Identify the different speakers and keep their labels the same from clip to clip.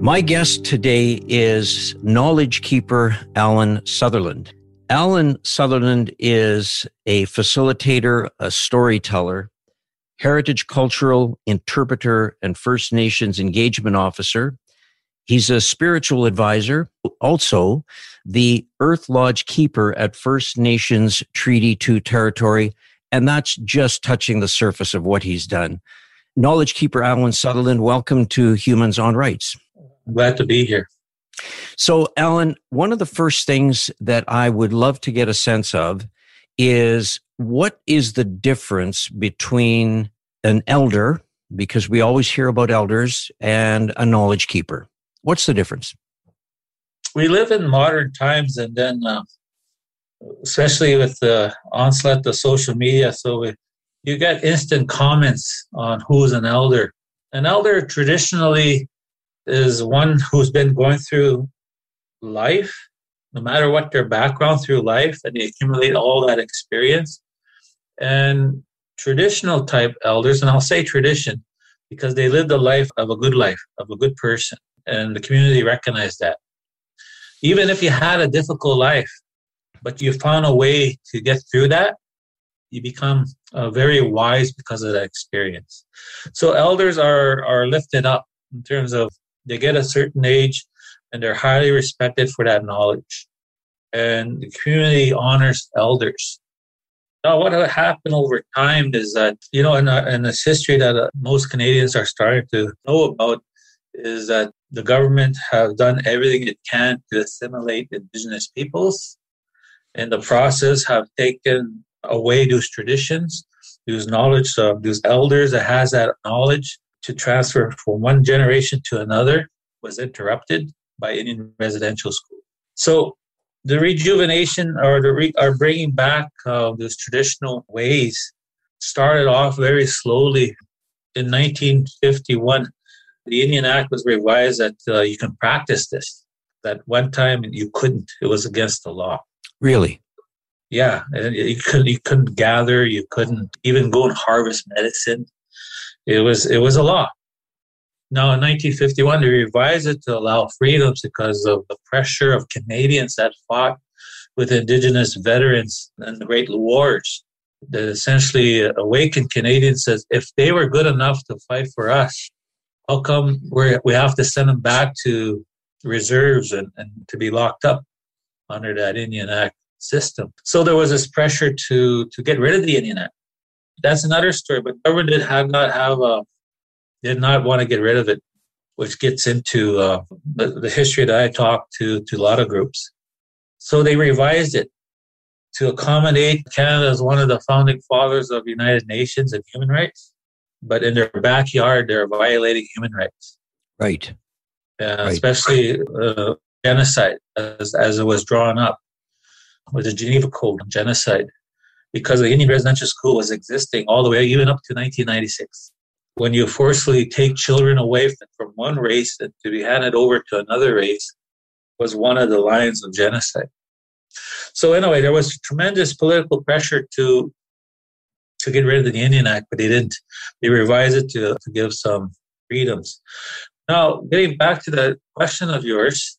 Speaker 1: My guest today is knowledge keeper Alan Sutherland. Alan Sutherland is a facilitator, a storyteller, heritage cultural interpreter, and First Nations engagement officer. He's a spiritual advisor, also the Earth Lodge keeper at First Nations Treaty 2 territory. And that's just touching the surface of what he's done. Knowledge keeper Alan Sutherland, welcome to Humans on Rights.
Speaker 2: I'm glad to be here.
Speaker 1: So, Alan, one of the first things that I would love to get a sense of is what is the difference between an elder, because we always hear about elders, and a knowledge keeper? What's the difference?
Speaker 2: We live in modern times, and then, uh, especially with the onslaught of social media, so we, you get instant comments on who's an elder. An elder traditionally is one who's been going through life, no matter what their background through life, and they accumulate all that experience. And traditional type elders, and I'll say tradition because they lived the life of a good life, of a good person, and the community recognized that. Even if you had a difficult life, but you found a way to get through that, you become uh, very wise because of that experience. So elders are are lifted up in terms of they get a certain age and they're highly respected for that knowledge. And the community honors elders. Now, what has happened over time is that, you know, in, a, in this history that uh, most Canadians are starting to know about, is that the government have done everything it can to assimilate Indigenous peoples. In the process, have taken away those traditions, those knowledge, uh, those elders that has that knowledge, to transfer from one generation to another was interrupted by Indian residential school. So the rejuvenation or the re- or bringing back uh, those traditional ways started off very slowly. In 1951, the Indian Act was revised that uh, you can practice this. That one time you couldn't; it was against the law.
Speaker 1: Really?
Speaker 2: Yeah, and you couldn't. You couldn't gather. You couldn't even go and harvest medicine. It was it was a law. Now in 1951, they revised it to allow freedoms because of the pressure of Canadians that fought with Indigenous veterans in the Great Wars. That essentially awakened Canadians says if they were good enough to fight for us, how come we we have to send them back to reserves and, and to be locked up under that Indian Act system? So there was this pressure to to get rid of the Indian Act that's another story. But government did have not have a uh, did not want to get rid of it, which gets into uh, the, the history that I talked to to a lot of groups. So they revised it to accommodate Canada as one of the founding fathers of United Nations and human rights, but in their backyard they're violating human rights.
Speaker 1: Right.
Speaker 2: Uh, right. Especially uh, genocide, as, as it was drawn up with the Geneva Code, genocide because the Indian residential school was existing all the way even up to 1996. When you forcefully take children away from one race and to be handed over to another race was one of the lines of genocide. So anyway, there was tremendous political pressure to to get rid of the Indian Act, but they didn't. They revised it to, to give some freedoms. Now, getting back to that question of yours,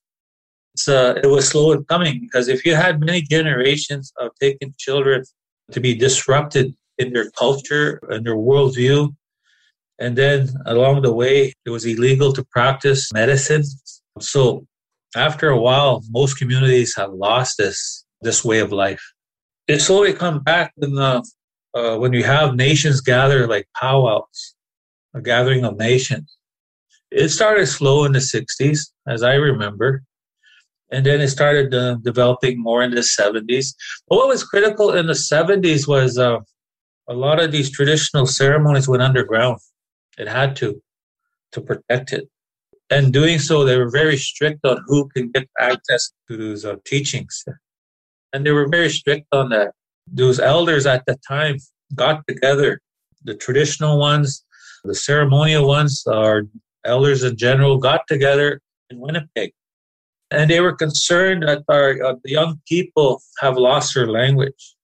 Speaker 2: uh, it was slow in coming because if you had many generations of taking children to be disrupted in their culture and their worldview. And then along the way, it was illegal to practice medicine. So after a while, most communities have lost this this way of life. It slowly come back when the, uh, when you have nations gather like powwows, a gathering of nations. It started slow in the 60s, as I remember and then it started uh, developing more in the 70s. But what was critical in the 70s was uh, a lot of these traditional ceremonies went underground. It had to to protect it. And doing so, they were very strict on who can get access to those uh, teachings. And they were very strict on that. Those elders at the time got together, the traditional ones, the ceremonial ones, our elders in general got together in Winnipeg. And they were concerned that our uh, the young people have lost their language.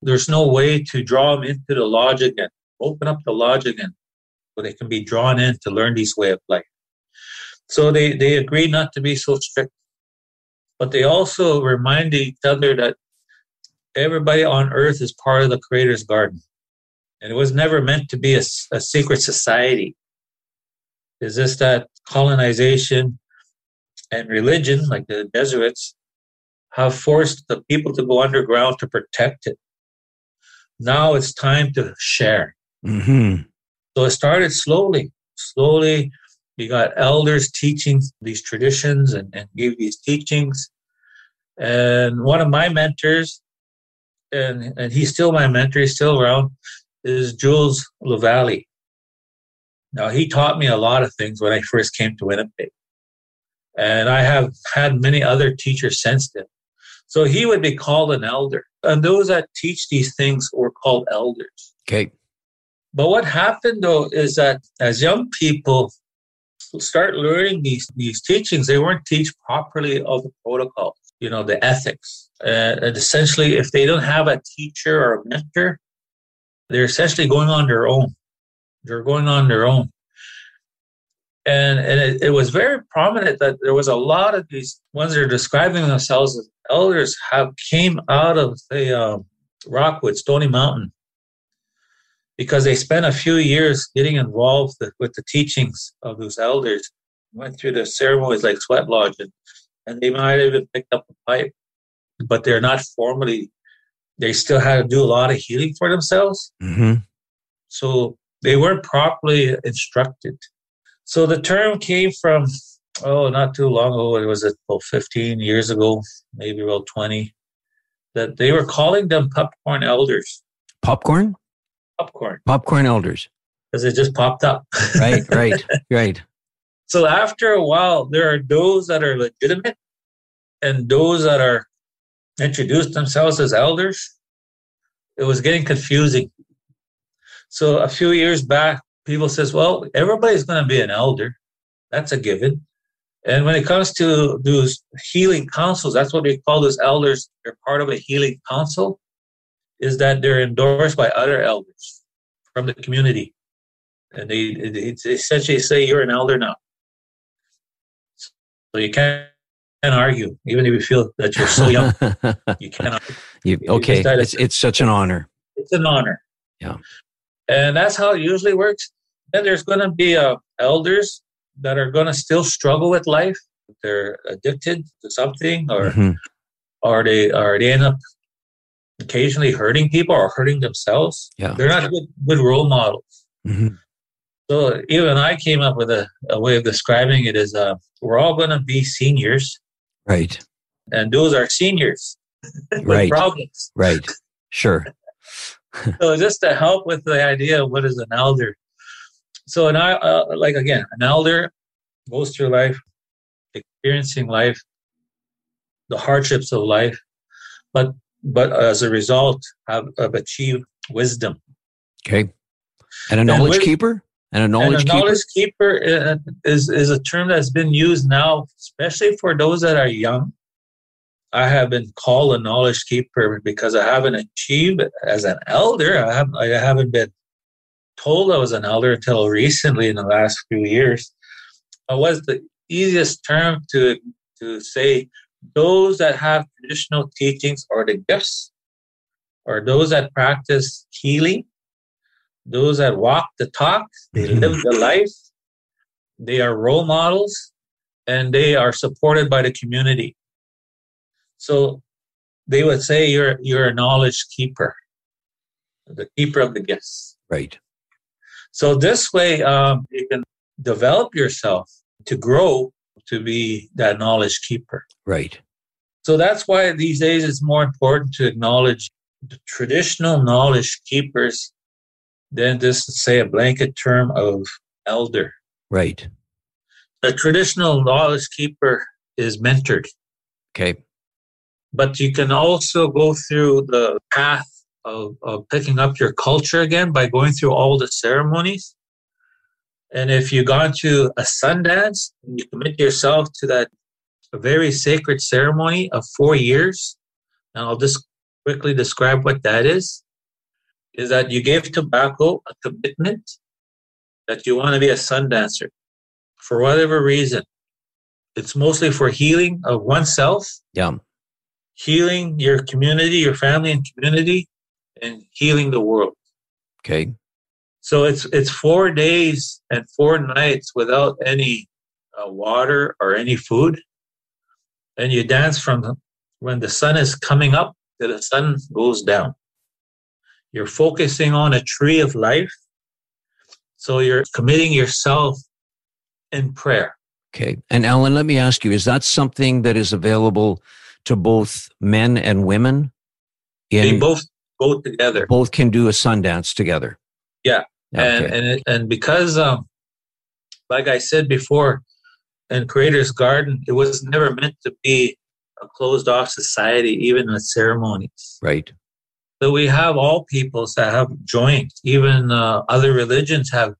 Speaker 2: There's no way to draw them into the lodge again, open up the lodge again, where they can be drawn in to learn these way of life. So they, they agreed not to be so strict. But they also reminded each other that everybody on earth is part of the Creator's garden. And it was never meant to be a, a secret society. Is this that colonization and religion, like the Jesuits, have forced the people to go underground to protect it. Now it's time to share.
Speaker 1: Mm-hmm.
Speaker 2: So it started slowly. Slowly, we got elders teaching these traditions and, and gave these teachings. And one of my mentors, and, and he's still my mentor, he's still around, is Jules Lavalley. Now, he taught me a lot of things when I first came to Winnipeg. And I have had many other teachers since then. So he would be called an elder. And those that teach these things were called elders.
Speaker 1: Okay.
Speaker 2: But what happened though is that as young people start learning these, these teachings, they weren't taught properly of the protocol, you know, the ethics. Uh, and essentially, if they don't have a teacher or a mentor, they're essentially going on their own. They're going on their own and and it, it, was very prominent that there was a lot of these ones that are describing themselves as elders have came out of the um, Rockwood Stony Mountain. Because they spent a few years getting involved with, with the teachings of those elders, went through the ceremonies like sweat lodge, and, and they might have even picked up a pipe, but they're not formally. They still had to do a lot of healing for themselves,
Speaker 1: mm-hmm.
Speaker 2: so they weren't properly instructed so the term came from, oh, not too long ago. It was about 15 years ago, maybe about 20, that they were calling them popcorn elders.
Speaker 1: Popcorn?
Speaker 2: Popcorn.
Speaker 1: Popcorn elders.
Speaker 2: Because it just popped up.
Speaker 1: right, right, right.
Speaker 2: So after a while, there are those that are legitimate and those that are introduced themselves as elders. It was getting confusing. So a few years back, people says, well, everybody's going to be an elder. That's a given. And when it comes to those healing councils, that's what we call those elders. They're part of a healing council, is that they're endorsed by other elders from the community. And they, they essentially say, you're an elder now. So you can't argue, even if you feel that you're so young. you cannot.
Speaker 1: You, okay, it's, it's such an honor.
Speaker 2: It's an honor.
Speaker 1: Yeah.
Speaker 2: And that's how it usually works. Then there's going to be uh, elders that are going to still struggle with life. They're addicted to something, or mm-hmm. or they or they end up occasionally hurting people or hurting themselves.
Speaker 1: Yeah.
Speaker 2: They're not good, good role models.
Speaker 1: Mm-hmm.
Speaker 2: So even I came up with a, a way of describing it as uh, we're all going to be seniors.
Speaker 1: Right.
Speaker 2: And those are seniors.
Speaker 1: right.
Speaker 2: problems.
Speaker 1: Right. Sure.
Speaker 2: So just to help with the idea of what is an elder, so and I uh, like again an elder goes through life, experiencing life, the hardships of life, but but as a result have, have achieved wisdom.
Speaker 1: Okay, and a knowledge and with, keeper. And a knowledge
Speaker 2: and a
Speaker 1: keeper.
Speaker 2: Knowledge keeper uh, is is a term that's been used now, especially for those that are young I have been called a knowledge keeper because I haven't achieved as an elder. I have I haven't been told I was an elder until recently in the last few years. It was the easiest term to to say those that have traditional teachings or the gifts, or those that practice healing, those that walk the talk, they mm-hmm. live the life, they are role models, and they are supported by the community. So they would say you're you're a knowledge keeper, the keeper of the gifts.
Speaker 1: Right.
Speaker 2: So this way, um, you can develop yourself to grow to be that knowledge keeper.
Speaker 1: Right.
Speaker 2: So that's why these days it's more important to acknowledge the traditional knowledge keepers than just say a blanket term of elder.
Speaker 1: Right.
Speaker 2: a traditional knowledge keeper is mentored.
Speaker 1: Okay.
Speaker 2: But you can also go through the path of, of picking up your culture again by going through all the ceremonies. And if you've gone to a Sundance, and you commit yourself to that very sacred ceremony of four years. And I'll just quickly describe what that is. Is that you gave tobacco a commitment that you want to be a sun dancer for whatever reason. It's mostly for healing of oneself.
Speaker 1: Yeah.
Speaker 2: Healing your community, your family and community, and healing the world.
Speaker 1: Okay.
Speaker 2: So it's it's four days and four nights without any uh, water or any food, and you dance from when the sun is coming up to the sun goes down. You're focusing on a tree of life, so you're committing yourself in prayer.
Speaker 1: Okay. And Alan, let me ask you: Is that something that is available to both men and women?
Speaker 2: In, they both go together.
Speaker 1: Both can do a Sundance together.
Speaker 2: Yeah, and and it, and because um, like I said before, in Creator's Garden, it was never meant to be a closed off society, even with ceremonies.
Speaker 1: Right.
Speaker 2: So we have all peoples that have joined. Even uh, other religions have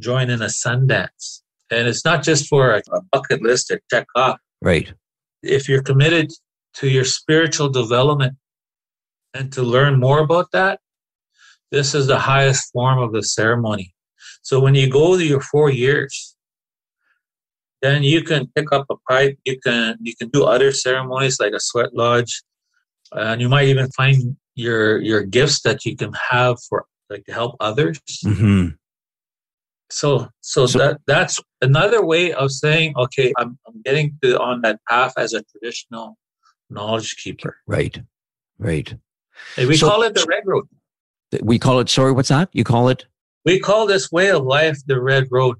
Speaker 2: joined in a Sundance, and it's not just for a, a bucket list to check off.
Speaker 1: Right.
Speaker 2: If you're committed to your spiritual development and to learn more about that, this is the highest form of the ceremony. So when you go to your four years, then you can pick up a pipe. You can you can do other ceremonies like a sweat lodge, and you might even find your your gifts that you can have for like to help others.
Speaker 1: Mm-hmm.
Speaker 2: So, so, so that that's another way of saying, okay, I'm, I'm getting to on that path as a traditional knowledge keeper.
Speaker 1: Right, right.
Speaker 2: And we so, call it the red road.
Speaker 1: We call it, sorry, what's that? You call it?
Speaker 2: We call this way of life the red road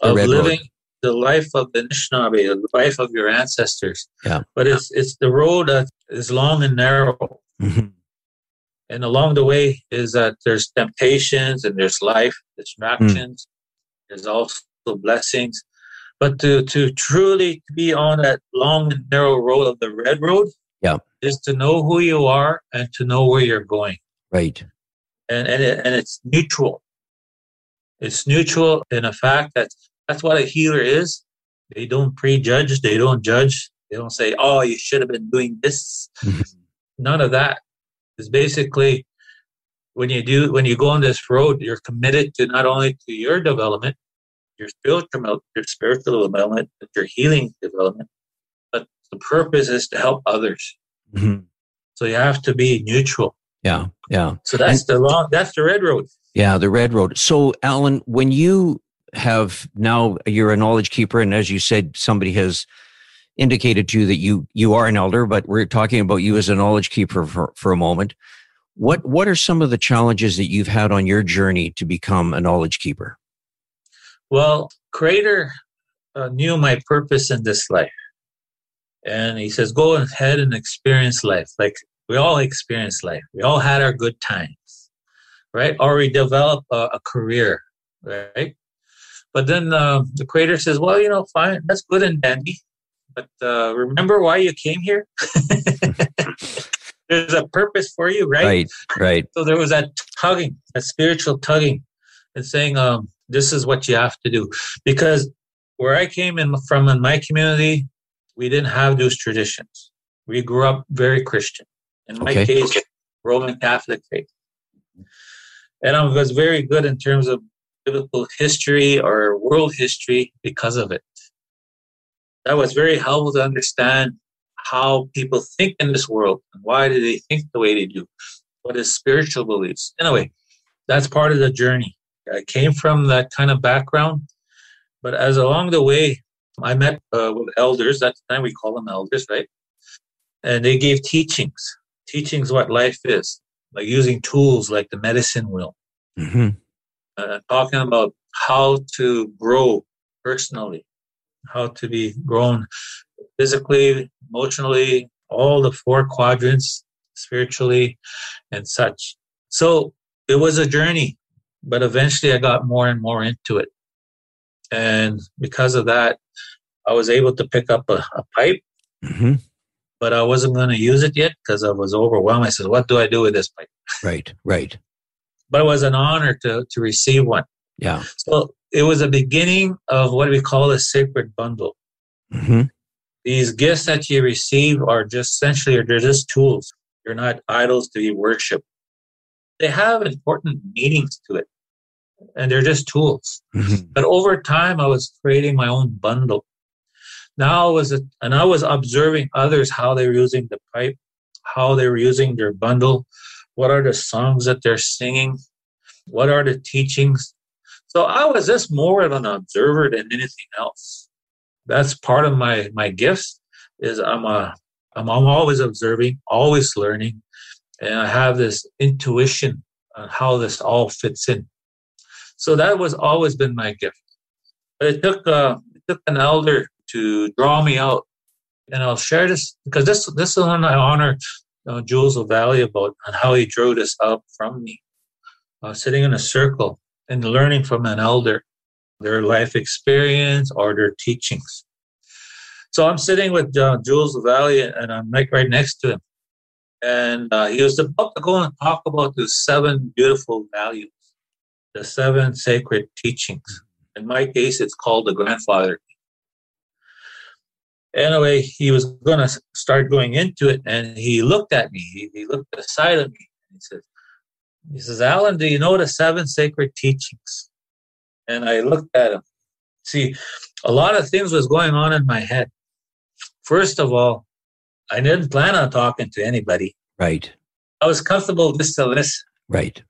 Speaker 2: of living road. the life of the Anishinaabe, the life of your ancestors.
Speaker 1: Yeah.
Speaker 2: But it's, it's the road that is long and narrow. Mm-hmm. And along the way is that there's temptations and there's life, distractions, mm. there's also blessings. But to, to truly be on that long and narrow road of the red road,
Speaker 1: yeah.
Speaker 2: is to know who you are and to know where you're going.
Speaker 1: Right.
Speaker 2: And and, it, and it's neutral. It's neutral in a fact that that's what a healer is. They don't prejudge. They don't judge. They don't say, "Oh, you should have been doing this." None of that. It's basically when you do when you go on this road, you're committed to not only to your development, your spiritual your spiritual development, your healing development, but the purpose is to help others. Mm-hmm. So you have to be neutral.
Speaker 1: Yeah, yeah.
Speaker 2: So that's and, the long. That's the red road.
Speaker 1: Yeah, the red road. So, Alan, when you have now you're a knowledge keeper, and as you said, somebody has indicated to you that you you are an elder, but we're talking about you as a knowledge keeper for, for a moment. What what are some of the challenges that you've had on your journey to become a knowledge keeper?
Speaker 2: Well, Creator uh, knew my purpose in this life. And he says, go ahead and experience life. Like we all experience life. We all had our good times, right? Or we develop a, a career, right? But then uh, the creator says, well, you know, fine, that's good and dandy. But uh, remember why you came here? There's a purpose for you, right?
Speaker 1: Right, right.
Speaker 2: So there was that tugging, that spiritual tugging, and saying, um, this is what you have to do. Because where I came in from in my community, we didn't have those traditions. We grew up very Christian. In my okay. case, Roman Catholic faith. And I was very good in terms of biblical history or world history because of it. That was very helpful to understand how people think in this world and why do they think the way they do. What is spiritual beliefs? Anyway, that's part of the journey. I came from that kind of background, but as along the way, I met uh, with elders. At the time, we call them elders, right? And they gave teachings, teachings what life is, like using tools like the medicine wheel, mm-hmm. uh, talking about how to grow personally, how to be grown physically, emotionally, all the four quadrants, spiritually, and such. So it was a journey, but eventually I got more and more into it. And because of that, I was able to pick up a, a pipe,
Speaker 1: hmm
Speaker 2: but I wasn't going to use it yet because I was overwhelmed. I said, "What do I do with this pipe?"
Speaker 1: Right. Right.
Speaker 2: But it was an honor to to receive one.
Speaker 1: Yeah.
Speaker 2: So it was a beginning of what we call a sacred bundle.
Speaker 1: hmm
Speaker 2: These gifts that you receive are just essentially they're just tools. They're not idols to be worshipped. They have important meanings to it, and they're just tools.
Speaker 1: hmm
Speaker 2: But over time, I was creating my own bundle. Now I was, and I was observing others how they were using the pipe, how they were using their bundle, what are the songs that they're singing, what are the teachings. So I was just more of an observer than anything else. That's part of my my gifts. Is I'm a I'm, I'm always observing, always learning, and I have this intuition on how this all fits in. So that was always been my gift. But it took uh, it took an elder to draw me out, and I'll share this because this this is one I honor uh, Jules Lavalley about and how he drew this up from me. Uh, sitting in a circle and learning from an elder, their life experience or their teachings. So I'm sitting with uh, Jules Lavalley and I'm right right next to him, and uh, he was about to go and talk about the seven beautiful values, the seven sacred teachings. In my case, it's called the grandfather. Anyway, he was going to start going into it, and he looked at me. He, he looked aside at me. He says, "He says, Alan, do you know the seven sacred teachings?" And I looked at him. See, a lot of things was going on in my head. First of all, I didn't plan on talking to anybody.
Speaker 1: Right.
Speaker 2: I was comfortable just to listen
Speaker 1: Right.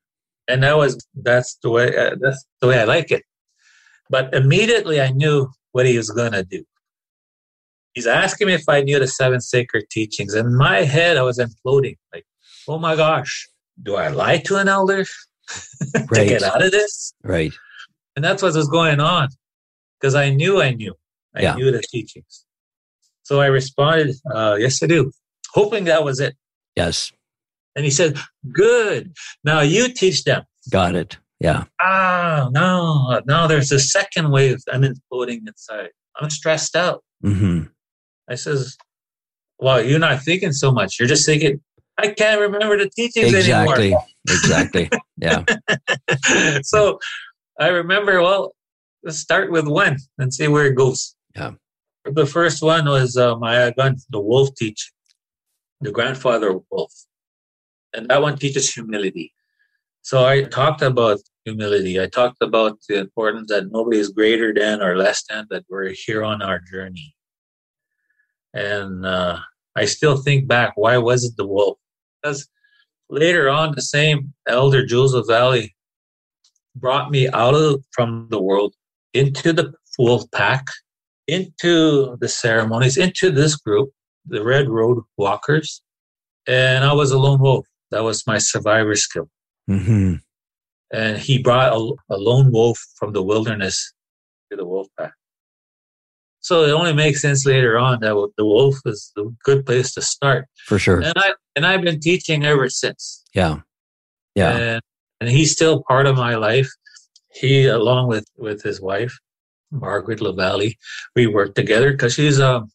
Speaker 2: And that was that's the way uh, that's the way I like it. But immediately I knew what he was going to do. He's asking me if I knew the seven sacred teachings. In my head, I was imploding. Like, oh my gosh, do I lie to an elder to
Speaker 1: Right.
Speaker 2: get out of this?
Speaker 1: Right.
Speaker 2: And that's what was going on because I knew I knew. I
Speaker 1: Yeah.
Speaker 2: knew the teachings. So I responded, uh, yes, I do, hoping that was it.
Speaker 1: Yes.
Speaker 2: And he said, good. Now you teach them.
Speaker 1: Got it. Yeah.
Speaker 2: ah, no, no, there's a second wave. I'm imploding inside. I'm stressed out.
Speaker 1: hmm
Speaker 2: I says, well, you're not thinking so much. You're just thinking, I can't remember the teachings anymore.
Speaker 1: Exactly. Exactly. Yeah.
Speaker 2: so I remember, well, let's start with one and see where it goes.
Speaker 1: Yeah.
Speaker 2: The first one was uh, Ma'iingan, the wolf teaching, the grandfather wolf. And that one teaches humility. So I talked about humility. I talked about the importance that nobody is greater than or less than, that we're here on our journey. And uh, I still think back, why was it the wolf? Because later on, the same elder, Jules Lavalley, brought me out of from the world into the wolf pack, into the ceremonies, into this group, the Red Road Walkers. And I was a lone wolf. That was my survivor skill
Speaker 1: hmm
Speaker 2: and he brought a, a lone wolf from the wilderness to the wolf pack. So it only makes sense later on that the wolf is the good place to start.
Speaker 1: For sure.
Speaker 2: And I and I've been teaching ever since.
Speaker 1: Yeah. Yeah.
Speaker 2: And, and he's still part of my life. He, along with with his wife, Margaret Lavalley, we work together because she's um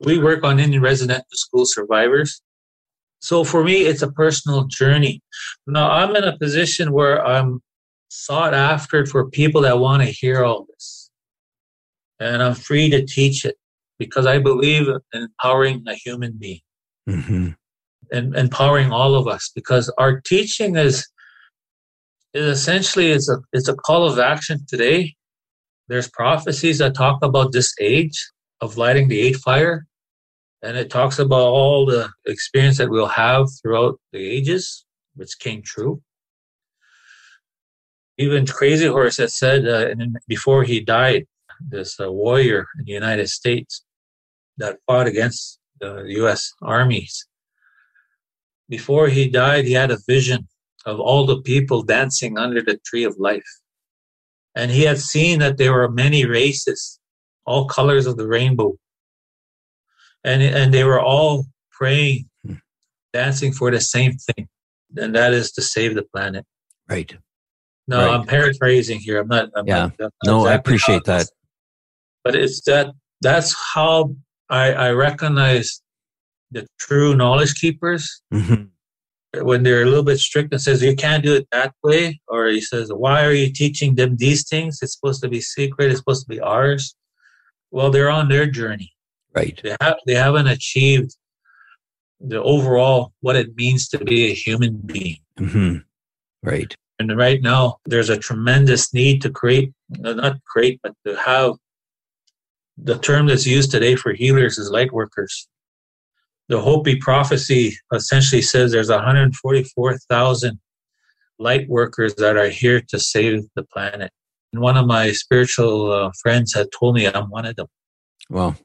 Speaker 2: we work on Indian resident school survivors. So for me, it's a personal journey. Now I'm in a position where I'm sought after for people that want to hear all this, and I'm free to teach it because I believe in empowering a human being
Speaker 1: hmm
Speaker 2: and empowering all of us because our teaching is is essentially it's a it's a call of action today. There's prophecies that talk about this age of lighting the eight fire, and it talks about all the experience that we'll have throughout the ages, which came true. Even Crazy Horse had said uh, and before he died, this uh, warrior in the United States that fought against the U.S. armies before he died, he had a vision of all the people dancing under the tree of life. And he had seen that there were many races, all colors of the rainbow. And, and they were all praying,
Speaker 1: Hmm.
Speaker 2: dancing for the same thing, and that is to save the planet.
Speaker 1: Right.
Speaker 2: No,
Speaker 1: Right.
Speaker 2: I'm paraphrasing here. I'm not. I'm
Speaker 1: Yeah.
Speaker 2: not, I'm
Speaker 1: No, I appreciate that.
Speaker 2: But it's that that's how I, I recognize the true knowledge keepers. Mm-hmm. When they're a little bit strict and says you can't do it that way, or he says, "Why are you teaching them these things? It's supposed to be secret. It's supposed to be ours." Well, they're on their journey.
Speaker 1: Right.
Speaker 2: They have they haven't achieved the overall what it means to be a human being.
Speaker 1: Mm-hmm. Right.
Speaker 2: And right now, there's a tremendous need to create, not create, but to have the term that's used today for healers is light workers. The Hopi prophecy essentially says there's 144,000 light workers that are here to save the planet. And one of my spiritual uh, friends had told me I'm one of them.
Speaker 1: Wow.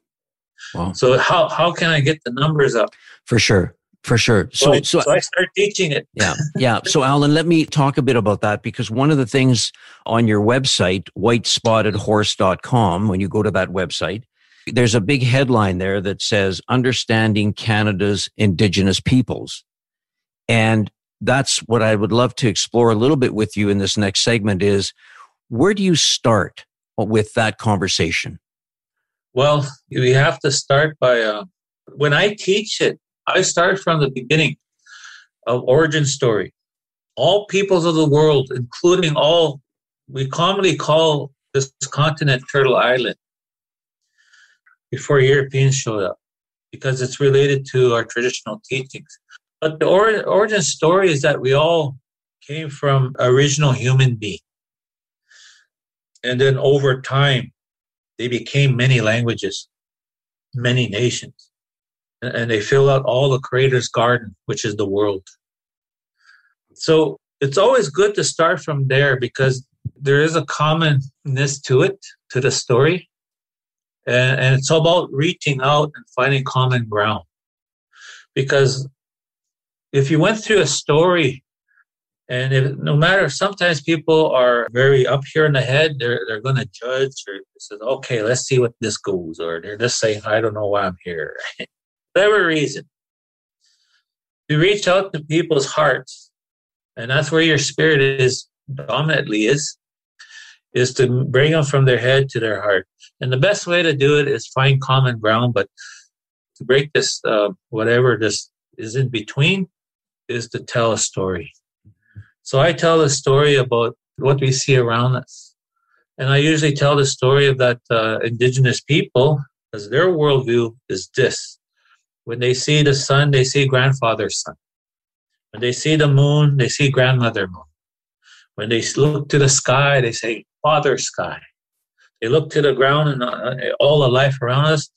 Speaker 1: Wow.
Speaker 2: So how, how can I get the numbers up?
Speaker 1: For sure. For sure.
Speaker 2: So, so, so I start teaching it.
Speaker 1: yeah. Yeah. So, Alan, let me talk a bit about that because one of the things on your website, whitespottedhorse.com, when you go to that website, there's a big headline there that says Understanding Canada's Indigenous Peoples. And that's what I would love to explore a little bit with you in this next segment is where do you start with that conversation?
Speaker 2: Well, we have to start by uh, when I teach it, I start from the beginning of origin story. All peoples of the world, including all we commonly call this continent Turtle Island, before Europeans showed up, because it's related to our traditional teachings. But the or- origin story is that we all came from original human being. And then over time, they became many languages, many nations and they fill out all the creator's garden, which is the world. So it's always good to start from there because there is a commonness to it, to the story. And, and it's about reaching out and finding common ground. Because if you went through a story and if, no matter, sometimes people are very up here in the head. They're they're going to judge or says, "Okay, let's see what this goes," or they're just saying, "I don't know why I'm here." whatever reason, to reach out to people's hearts, and that's where your spirit is dominantly is, is to bring them from their head to their heart. And the best way to do it is find common ground, but to break this, uh, whatever this is in between, is to tell a story. So I tell the story about what we see around us. And I usually tell the story of that uh, indigenous people, because their worldview is this when they see the sun, they see grandfather's sun. When they see the moon, they see grandmother moon. When they look to the sky, they say father sky. They look to the ground and uh, all the life around us,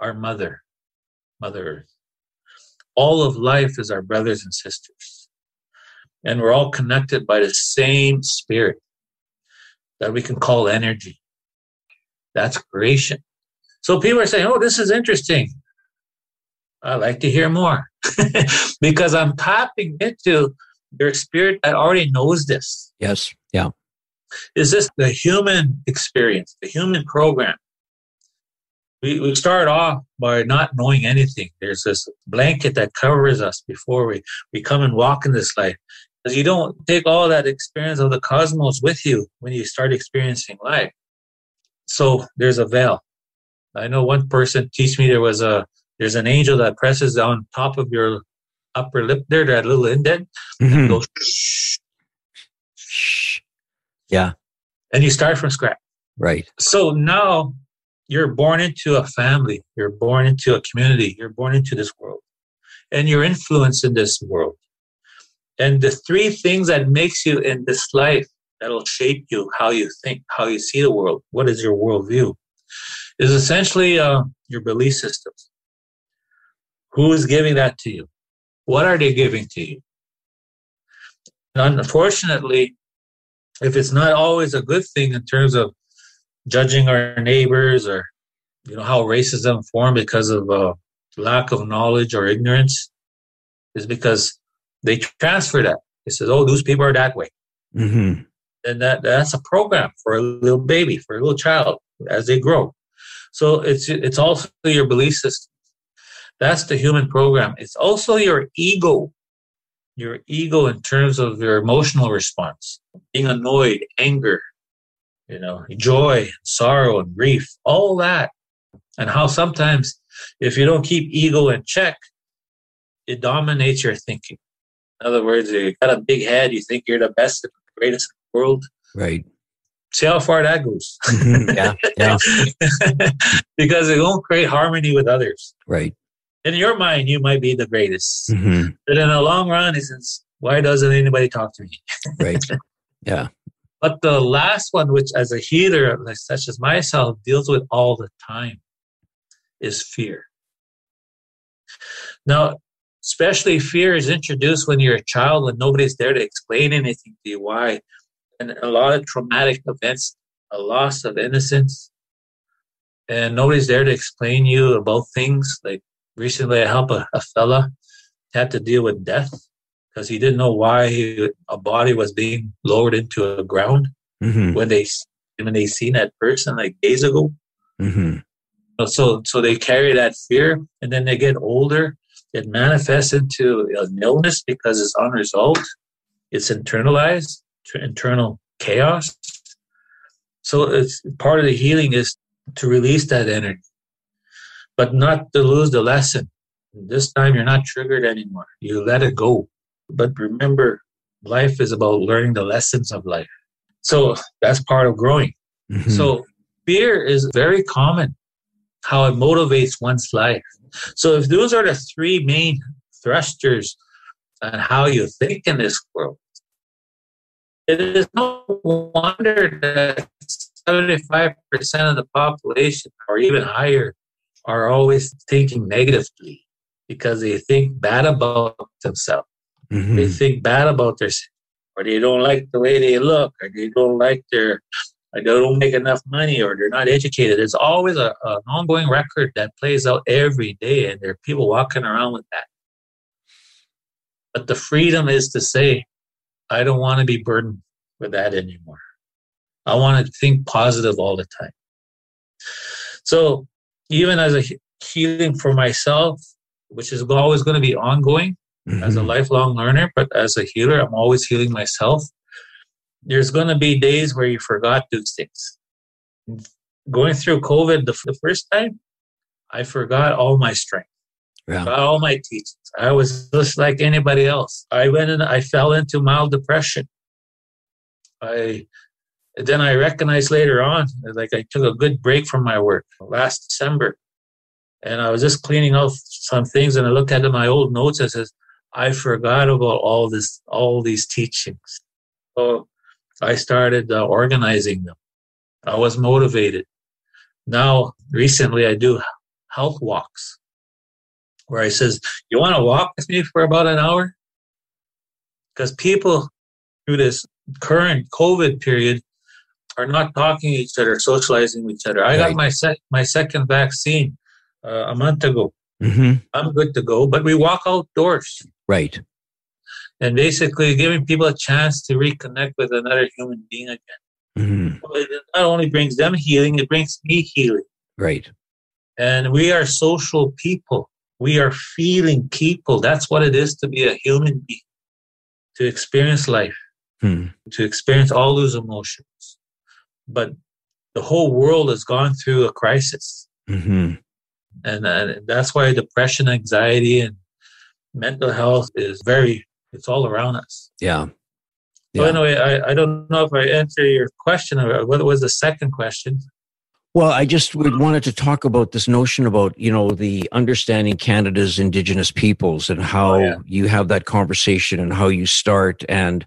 Speaker 2: our mother, Mother Earth. All of life is our brothers and sisters. And we're all connected by the same spirit that we can call energy. That's creation. So people are saying, oh, this is interesting. I'd like to hear more because I'm tapping into your spirit that already knows this.
Speaker 1: Yes. Yeah.
Speaker 2: Is this the human experience, the human program? We, we start off by not knowing anything. There's this blanket that covers us before we, we come and walk in this life. Because you don't take all that experience of the cosmos with you when you start experiencing life. So there's a veil. I know one person teach me there was a there's an angel that presses on top of your upper lip there, that little indent, mm-hmm. and goes shh,
Speaker 1: shh. Yeah.
Speaker 2: And you start from scratch.
Speaker 1: Right.
Speaker 2: So now you're born into a family, you're born into a community, you're born into this world, and you're influenced in this world. And the three things that makes you in this life that'll shape you, how you think, how you see the world, what is your worldview, is essentially uh, your belief systems. Who is giving that to you? What are they giving to you? And unfortunately, if it's not always a good thing in terms of judging our neighbors or you know how racism formed because of uh, lack of knowledge or ignorance is because they transfer that. They says, "Oh, those people are that way," mm-hmm. and that that's a program for a little baby, for a little child as they grow. So it's it's also your belief system. That's the human program. It's also your ego, your ego in terms of your emotional response, being annoyed, anger, you know, joy, sorrow, and grief, all that and how sometimes if you don't keep ego in check, it dominates your thinking. In other words, you got a big head, you think you're the best and greatest in the world.
Speaker 1: Right.
Speaker 2: See how far that goes.
Speaker 1: Mm-hmm. yeah. Yeah.
Speaker 2: because it won't create harmony with others.
Speaker 1: Right.
Speaker 2: In your mind, you might be the greatest.
Speaker 1: Mm-hmm.
Speaker 2: But in the long run, it says, why doesn't anybody talk to me?
Speaker 1: Right. Yeah.
Speaker 2: But the last one, which as a healer, such as myself, deals with all the time, is fear. Now, especially fear is introduced when you're a child, and nobody's there to explain anything to you why. And a lot of traumatic events, a loss of innocence, and nobody's there to explain you about things. Like recently, I helped a, a fella had to deal with death because he didn't know why he, a body was being lowered into a ground
Speaker 1: Mm-hmm.
Speaker 2: when they when they seen that person like days ago.
Speaker 1: Mm-hmm.
Speaker 2: So so they carry that fear, and then they get older. It manifests into an illness because it's unresolved. It's internalized, to internal chaos. So it's part of the healing is to release that energy, but not to lose the lesson. This time you're not triggered anymore. You let it go. But remember, life is about learning the lessons of life. So that's part of growing.
Speaker 1: Mm-hmm.
Speaker 2: So fear is very common, how it motivates one's life. So if those are the three main thrusters on how you think in this world, it is no wonder that 75% of the population or even higher are always thinking negatively because they think bad about themselves.
Speaker 1: Mhm.
Speaker 2: They think bad about their, or they don't like the way they look, or they don't like their, they don't make enough money, or they're not educated. It's always a, an ongoing record that plays out every day, and there are people walking around with that. But the freedom is to say, I don't want to be burdened with that anymore. I want to think positive all the time. So, even as a healing for myself, which is always going to be ongoing, as a
Speaker 1: Mhm.
Speaker 2: lifelong learner, but as a healer, I'm always healing myself. There's going to be days where you forgot those things. Going through COVID the, f- the first time, I forgot all my strength,
Speaker 1: Yeah.
Speaker 2: forgot all my teachings. I was just like anybody else. I went and I fell into mild depression. I then I recognized later on, like I took a good break from my work last December, and I was just cleaning out some things, and I looked at my old notes and says, I forgot about all this, all these teachings. So I started uh, organizing them. I was motivated. Now, recently, I do health walks where I says, "You want to walk with me for about an hour?" Because people through this current COVID period are not talking to each other, socializing with each other. I got my sec- my second vaccine uh, a month ago.
Speaker 1: Mhm.
Speaker 2: I'm good to go, but we walk outdoors
Speaker 1: Right.
Speaker 2: And basically giving people a chance to reconnect with another human being again.
Speaker 1: Mhm.
Speaker 2: Well, It not only brings them healing, it brings me healing.
Speaker 1: Right.
Speaker 2: And we are social people. We are feeling people. That's what it is to be a human being, to experience life,
Speaker 1: Hmm.
Speaker 2: to experience all those emotions. But the whole world has gone through a crisis.
Speaker 1: Mhm.
Speaker 2: And, and that's why depression, anxiety, and mental health is very, it's all around us.
Speaker 1: Yeah.
Speaker 2: So
Speaker 1: Yeah.
Speaker 2: anyway, I, I don't know if I answered your question or what was the second question.
Speaker 1: Well, I just would wanted to talk about this notion about, you know, the understanding Canada's Indigenous peoples and how
Speaker 2: Oh, yeah.
Speaker 1: you have that conversation and how you start. And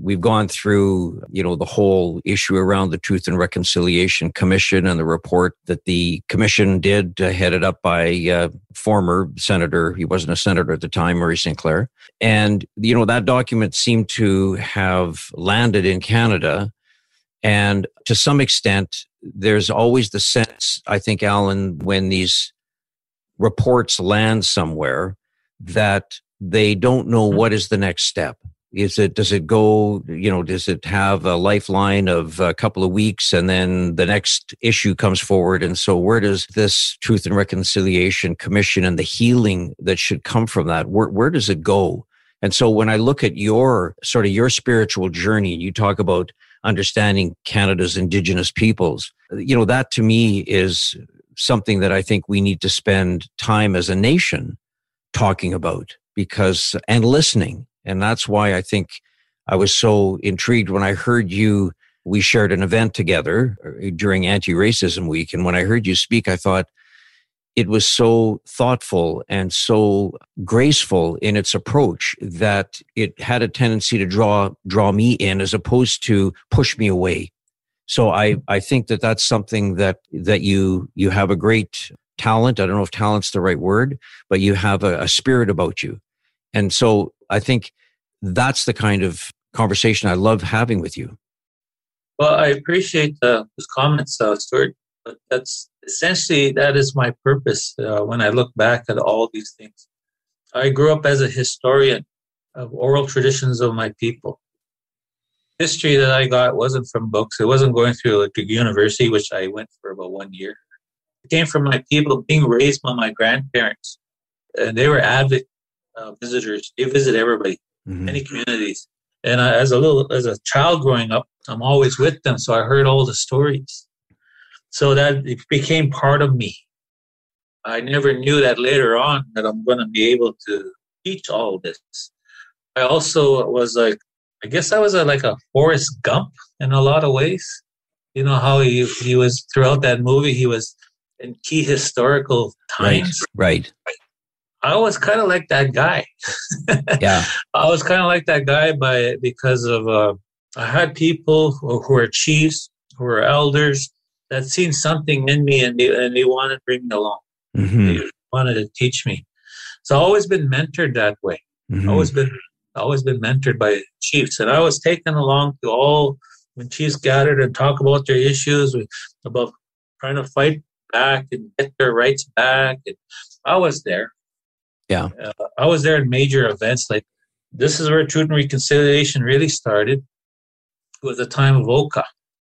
Speaker 1: we've gone through, you know, the whole issue around the Truth and Reconciliation Commission and the report that the commission did, uh, headed up by uh, former Senator, he wasn't a senator at the time, Murray Sinclair. And, you know, that document seemed to have landed in Canada. And to some extent, there's always the sense, I think, Alan, when these reports land somewhere, that they don't know mm-hmm. what is the next step. Is it, does it go, you know, does it have a lifeline of a couple of weeks and then the next issue comes forward? And so where does this Truth and Reconciliation Commission and the healing that should come from that, where, where does it go? And so when I look at your sort of your spiritual journey, and you talk about understanding Canada's Indigenous peoples, you know, that to me is something that I think we need to spend time as a nation talking about because and listening. And that's why I think I was so intrigued when I heard you. We shared an event together uh, during Anti Racism Week. And when I heard you speak, I thought it was so thoughtful and so graceful in its approach that it had a tendency to draw draw me in as opposed to push me away. So i i think that that's something that that you you have a great talent. I don't know if talent's the right word but you have a, a spirit about you. And so i think that's the kind of conversation i love having with you.
Speaker 2: Well i appreciate uh, those comments uh, stuart but that's essentially that is my purpose uh, when I look back at all these things. I grew up as a historian of oral traditions of my people. History that I got wasn't from books. It wasn't going through like a university, which I went for about one year. It came from my people being raised by my grandparents, and they were avid uh, visitors. They visit everybody, mm-hmm. many communities. And I, as a little, as a child growing up, I'm always with them, so I heard all the stories. So that it became part of me. I never knew that later on that I'm going to be able to teach all this. I also was like, I guess I was a, like a Forrest Gump in a lot of ways. You know how he he was throughout that movie. He was in key historical times.
Speaker 1: Right. right.
Speaker 2: I was kind of like that guy.
Speaker 1: yeah.
Speaker 2: I was kind of like that guy by because of uh, I had people who, who were chiefs, who were elders, that seen something in me and they, and they wanted to bring me along. Mm-hmm. They wanted to teach me. So I've always been mentored that way. Mm-hmm. Always been always been mentored by chiefs, and I was taken along to all when chiefs gathered and talk about their issues about trying to fight back and get their rights back. And I was there.
Speaker 1: Yeah,
Speaker 2: uh, I was there in major events like this is where Truth and Reconciliation really started. It was the time of Oka,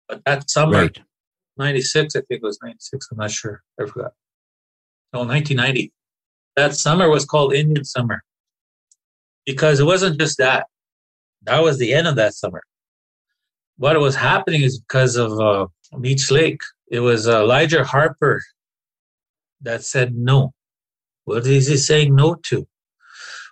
Speaker 2: but that summer. Right 96, I think it was 96, I'm not sure. I forgot. No, 1990. That summer was called Indian Summer because it wasn't just that. That was the end of that summer. What was happening is because of uh, Meech Lake. It was uh, Elijah Harper that said no. What is he saying no to?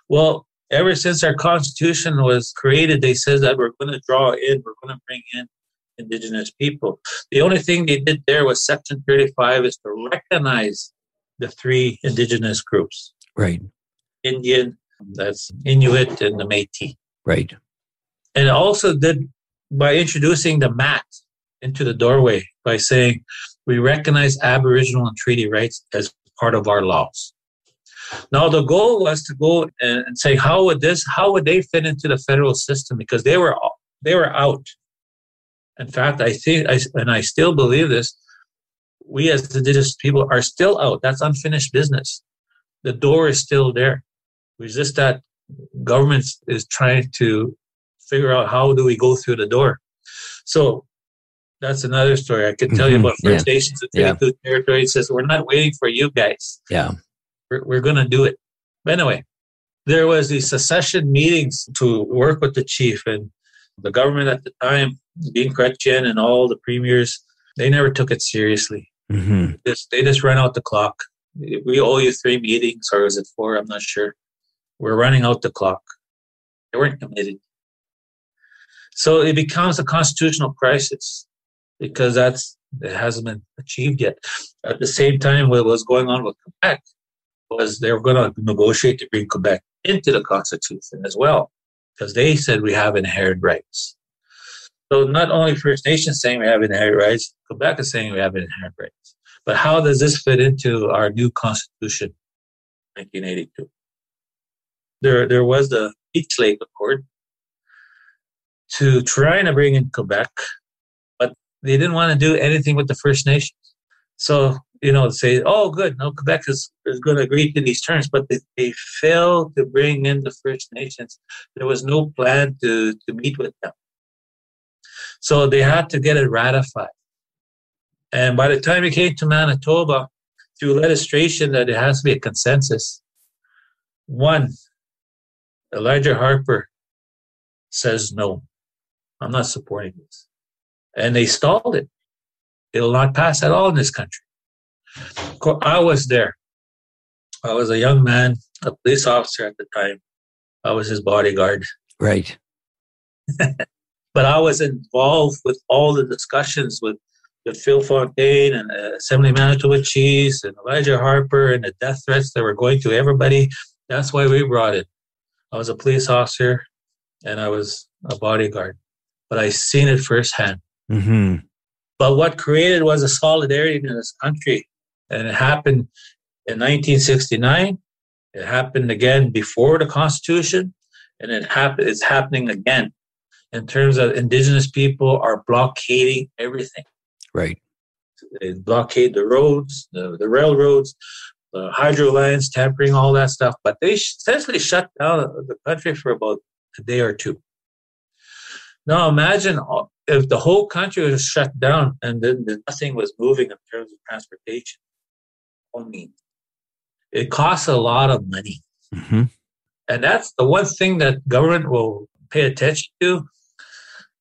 Speaker 2: Well, ever since our Constitution was created, they said that we're going to draw in, we're going to bring in indigenous people. The only thing they did there was Section 35 is to recognize the three indigenous groups.
Speaker 1: Right.
Speaker 2: Indian, that's Inuit, and the Métis.
Speaker 1: Right.
Speaker 2: And also did by introducing the mat into the doorway by saying we recognize Aboriginal and treaty rights as part of our laws. Now the goal was to go and say how would this how would they fit into the federal system because they were they were out in fact, I think, I, and I still believe this, we as indigenous people are still out. That's unfinished business. The door is still there. It's just that government is trying to figure out how do we go through the door. So that's another story. I could tell you mm-hmm. about First yeah. Nations and yeah. territory. It says we're not waiting for you guys.
Speaker 1: Yeah,
Speaker 2: we're, we're going to do it. But anyway, there was these secession meetings to work with the chief, and the government at the time Jean Chrétien and all the premiers, they never took it seriously. Mm-hmm. Just, they just ran out the clock. We owe you three meetings, or is it four? I'm not sure. We're running out the clock. They weren't committed. So it becomes a constitutional crisis because that's it hasn't been achieved yet. At the same time, what was going on with Quebec was they were going to negotiate to bring Quebec into the Constitution as well, because they said we have inherent rights. So not only First Nations saying we have inherent rights, Quebec is saying we have inherent rights. But how does this fit into our new constitution, 1982? There, there was the Meech Lake Accord to try to bring in Quebec, but they didn't want to do anything with the First Nations. So, you know, say, oh, good, no, Quebec is, is going to agree to these terms, but they, they failed to bring in the First Nations. There was no plan to, to meet with them. So they had to get it ratified. And by the time it came to Manitoba, through legislation that it has to be a consensus, one, Elijah Harper says no, I'm not supporting this. And they stalled it. It will not pass at all in this country. I was there. I was a young man, a police officer at the time. I was his bodyguard.
Speaker 1: Right.
Speaker 2: but I was involved with all the discussions with, with Phil Fontaine and uh, Assembly Manitoba Chiefs and Elijah Harper and the death threats that were going to everybody. That's why we brought it. I was a police officer and I was a bodyguard, but I seen it firsthand.
Speaker 1: Mm-hmm.
Speaker 2: But what created was a solidarity in this country, and it happened in 1969. It happened again before the Constitution, and it happened. It's happening again in terms of Indigenous people are blockading everything.
Speaker 1: Right.
Speaker 2: They blockade the roads, the, the railroads, the hydro lines, tampering, all that stuff. But they essentially shut down the country for about a day or two. Now imagine if the whole country was shut down and then nothing was moving in terms of transportation. It costs a lot of money.
Speaker 1: Mm-hmm.
Speaker 2: And that's the one thing that government will pay attention to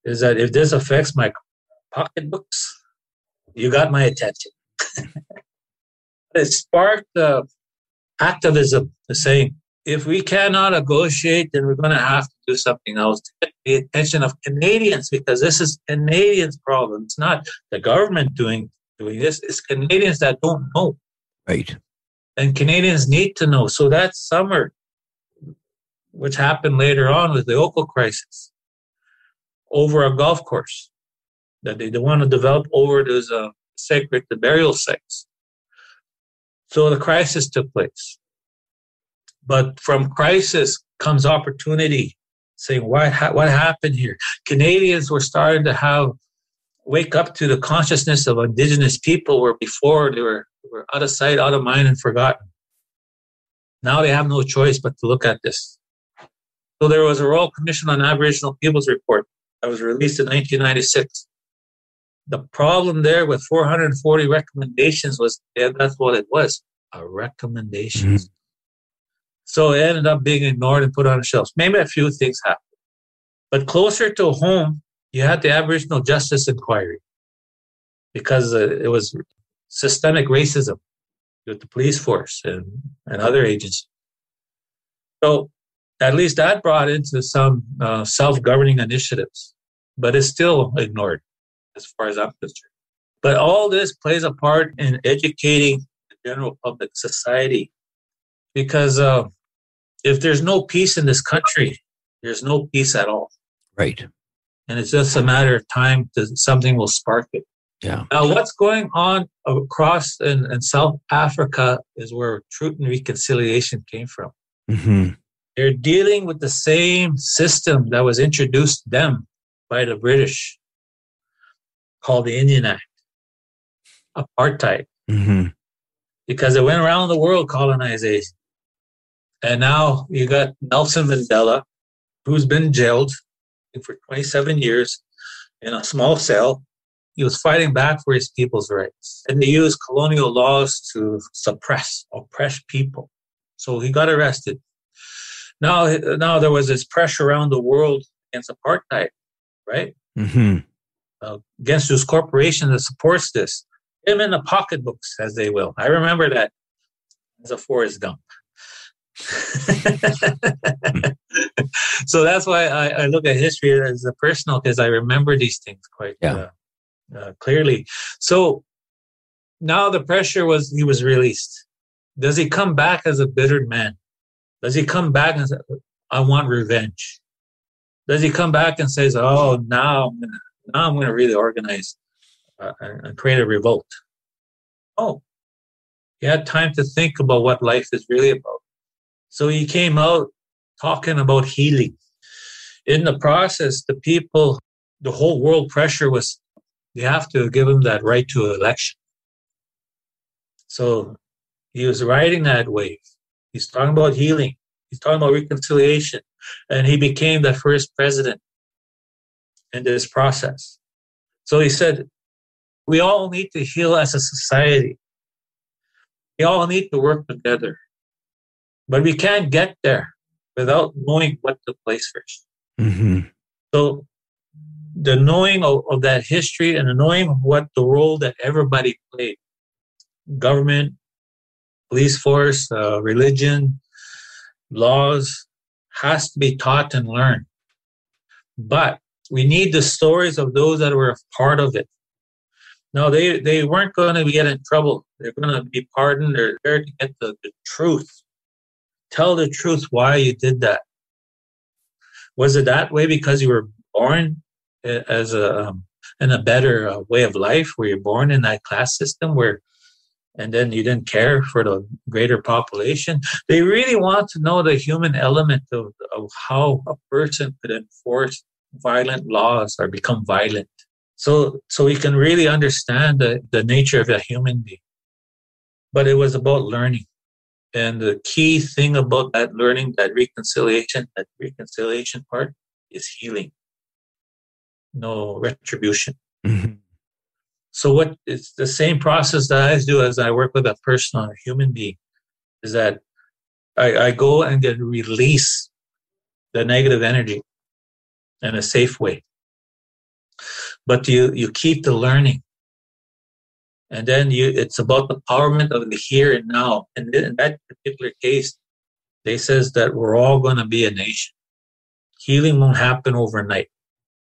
Speaker 2: is that if this affects my pocketbooks, you got my attention. it sparked uh, activism, saying, if we cannot negotiate, then we're going to have to do something else to get the attention of Canadians because this is Canadians' problem. It's not the government doing doing this. It's Canadians that don't know.
Speaker 1: Right.
Speaker 2: And Canadians need to know. So that summer, which happened later on with the Oakville crisis, over a golf course that they, they want to develop over those uh, sacred the burial sites. So the crisis took place. But from crisis comes opportunity. Saying what ha- what happened here? Canadians were starting to have wake up to the consciousness of Indigenous people, where before they were were out of sight, out of mind, and forgotten. Now they have no choice but to look at this. So there was a Royal Commission on Aboriginal Peoples report that was released in 1996. The problem there with 440 recommendations was yeah, that's what it was a recommendation. Mm-hmm. So it ended up being ignored and put on the shelves. Maybe a few things happened. But closer to home, you had the Aboriginal Justice Inquiry because uh, it was systemic racism with the police force and, and other agencies. So at least that brought into some uh, self-governing initiatives, but it's still ignored as far as I'm concerned. But all this plays a part in educating the general public society because uh, if there's no peace in this country, there's no peace at all.
Speaker 1: Right.
Speaker 2: And it's just a matter of time that something will spark it.
Speaker 1: Yeah.
Speaker 2: Now, what's going on across in, in South Africa is where truth and reconciliation came from.
Speaker 1: Mm-hmm.
Speaker 2: They're dealing with the same system that was introduced them by the British, called the Indian Act, apartheid,
Speaker 1: mm-hmm.
Speaker 2: because it went around the world colonization. And now you got Nelson Mandela, who's been jailed for 27 years in a small cell. He was fighting back for his people's rights. And they used colonial laws to suppress, oppress people. So he got arrested. Now, now there was this pressure around the world against apartheid, right?
Speaker 1: Mm-hmm.
Speaker 2: Uh, against this corporation that supports this. Him in the pocketbooks, as they will. I remember that as a Forrest Gump. so that's why I, I, look at history as a personal because I remember these things quite yeah. uh, uh, clearly. So now the pressure was he was released. Does he come back as a bittered man? Does he come back and say, "I want revenge"? Does he come back and says, "Oh, now I'm gonna, now I'm going to really organize uh, and create a revolt"? Oh, he had time to think about what life is really about. So he came out talking about healing. In the process, the people, the whole world pressure was you have to give him that right to election. So he was riding that wave. He's talking about healing. He's talking about reconciliation. And he became the first president in this process. So he said, we all need to heal as a society. We all need to work together. But we can't get there without knowing what took place
Speaker 1: 1st mm-hmm.
Speaker 2: So the knowing of, of, that history and the knowing what the role that everybody played government, police force, uh, religion, laws has to be taught and learned. But we need the stories of those that were part of it. No, they, they weren't going to get in trouble. They're going to be pardoned. They're there to get the, the truth. Tell the truth why you did that. Was it that way because you were born as a um, in a better uh, way of life? Were you born in that class system where, and then you didn't care for the greater population? They really want to know the human element of, of how a person could enforce violent laws or become violent. So, so we can really understand the, the nature of a human being. But it was about learning. And the key thing about that learning, that reconciliation, that reconciliation part is healing. No retribution. Mm-hmm. So what it's the same process that I do as I work with a person or a human being is that I, I go and get release the negative energy in a safe way. But you you keep the learning and then you it's about the empowerment of the here and now. And in that particular case they says that we're all going to be a nation. Healing won't happen overnight.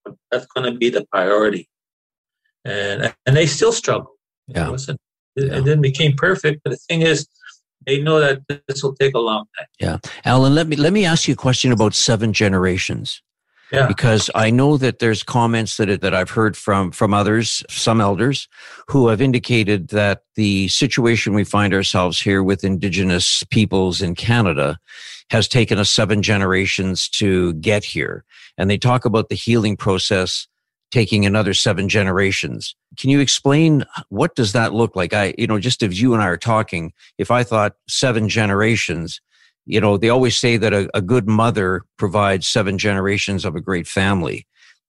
Speaker 2: But that's going to be the priority. And and they still struggle.
Speaker 1: Yeah.
Speaker 2: it, wasn't, it, yeah. it didn't became perfect but the thing is they know that this will take a long time.
Speaker 1: Yeah. Alan let me let me ask you a question about seven generations
Speaker 2: yeah.
Speaker 1: Because I know that there's comments that that I've heard from from others, some elders, who have indicated that the situation we find ourselves here with Indigenous peoples in Canada has taken us seven generations to get here, and they talk about the healing process taking another seven generations. Can you explain what does that look like? I, you know, just as you and I are talking, if I thought seven generations, you know, they always say that a, a good mother provides seven generations of a great family.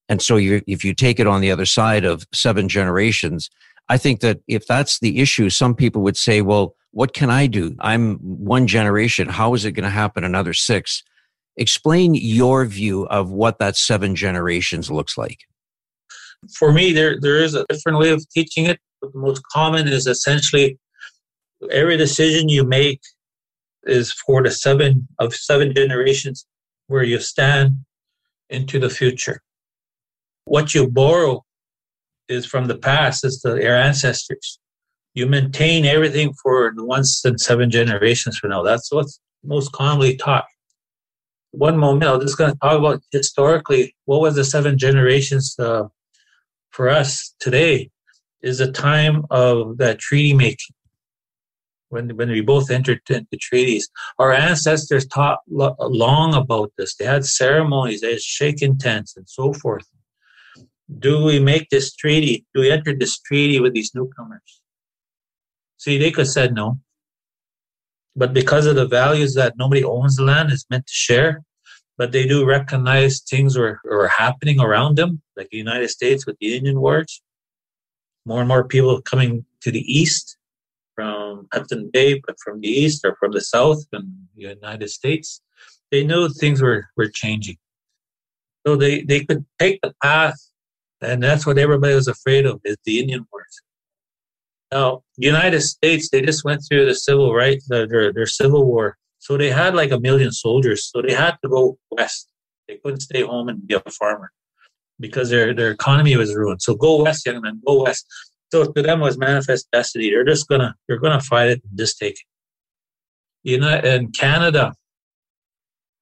Speaker 1: And so you, if you take it on the other side of seven generations, I think that if that's the issue, some people would say, well, what can I do? I'm one generation. How is it going to happen another six? Explain your view of what that seven generations looks like.
Speaker 2: For me, there, there is a different way of teaching it. But the most common is essentially every decision you make is for the seven of seven generations where you stand into the future. What you borrow is from the past, is the your ancestors. You maintain everything for the ones and seven generations from now. That's what's most commonly taught. One moment, I'm just going to talk about historically what was the seven generations uh, for us today. Is a time of that treaty making when, when we both entered into treaties. Our ancestors taught lo- long about this. They had ceremonies, they had shaken tents, and so forth. Do we make this treaty? Do we enter this treaty with these newcomers? See, they could have said no. But because of the values that nobody owns the land, is meant to share, but they do recognize things were, were happening around them, like the United States with the Indian Wars. More and more people coming to the east from Hudson Bay, but from the east or from the south in the United States, they knew things were, were changing. So they, they could take the path, and that's what everybody was afraid of, is the Indian Wars. Now, the United States, they just went through the civil rights, their, their civil war. So they had like a million soldiers. So they had to go west. They couldn't stay home and be a farmer because their, their economy was ruined. So go west, young men, go west. So to them was manifest destiny. They're just gonna they're gonna fight it and just take it. You know, in Canada,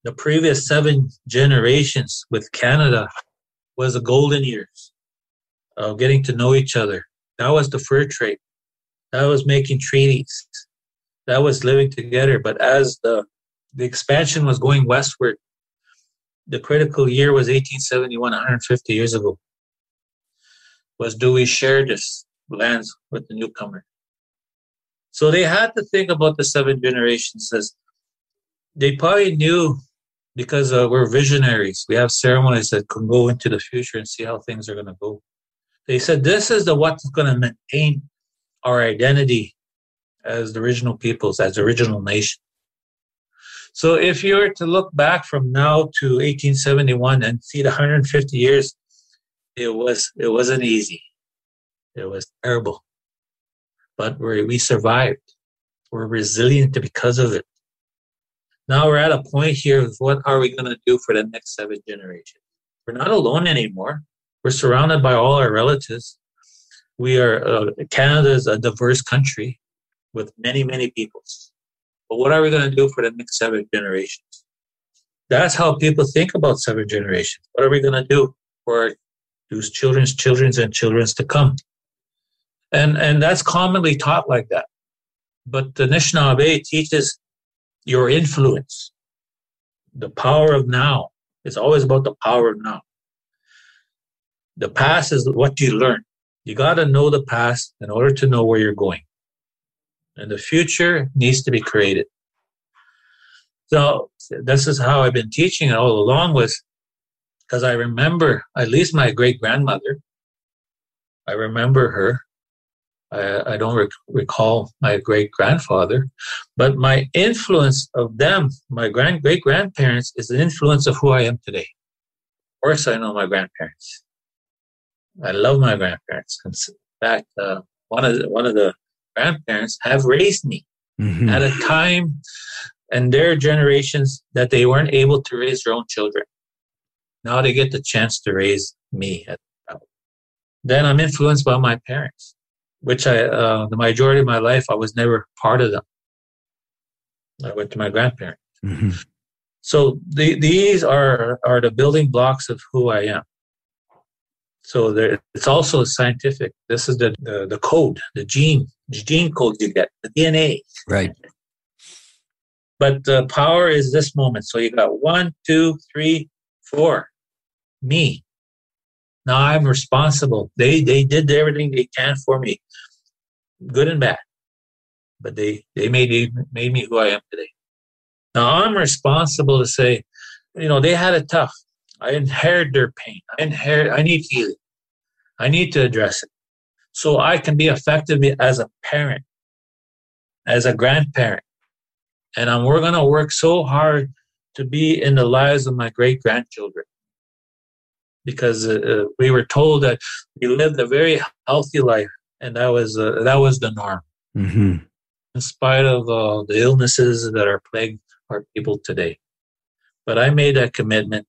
Speaker 2: the previous seven generations with Canada was the golden years of getting to know each other. That was the fur trade. That was making treaties. That was living together. But as the the expansion was going westward, the critical year was 1871, 150 years ago. Was do we share this? Lands with the newcomer. So they had to think about the seven generations as they probably knew because uh, we're visionaries. We have ceremonies that can go into the future and see how things are going to go. They said this is the what's going to maintain our identity as the original peoples, as the original nation. So if you were to look back from now to 1871 and see the 150 years, it was it wasn't easy. It was terrible. but we we survived. We're resilient because of it. Now we're at a point here of what are we going to do for the next seven generations? We're not alone anymore. We're surrounded by all our relatives. We are, uh, Canada is a diverse country with many, many peoples. But what are we going to do for the next seven generations? That's how people think about seven generations. What are we going to do for those children's children's and children's to come? And, and that's commonly taught like that. But the Anishinaabe teaches your influence, the power of now. It's always about the power of now. The past is what you learn. You got to know the past in order to know where you're going. And the future needs to be created. So this is how I've been teaching it all along was because I remember at least my great grandmother. I remember her. I, I don't rec- recall my great grandfather, but my influence of them, my grand great grandparents, is the influence of who I am today. Of course, I know my grandparents. I love my grandparents. In fact, uh, one of the, one of the grandparents have raised me mm-hmm. at a time and their generations that they weren't able to raise their own children. Now they get the chance to raise me. Then I'm influenced by my parents, which I, uh, the majority of my life, I was never part of them. I went to my grandparents. Mm-hmm. So the, these are, are the building blocks of who I am. So there, it's also scientific. This is the, the, the code, the gene, the gene code you get, the DNA.
Speaker 1: Right.
Speaker 2: But the power is this moment. So you got one, two, three, four. Me. Now I'm responsible. They they did everything they can for me, good and bad. But they they made made me who I am today. Now I'm responsible to say, you know, they had it tough. I inherit their pain. I inherit. I need healing. I need to address it, so I can be effective as a parent, as a grandparent, and I'm, we're going to work so hard to be in the lives of my great grandchildren because uh, uh, we were told that we lived a very healthy life, and that was uh, that was the norm. Mm-hmm. In spite of uh, the illnesses that are plaguing our people today, but I made a commitment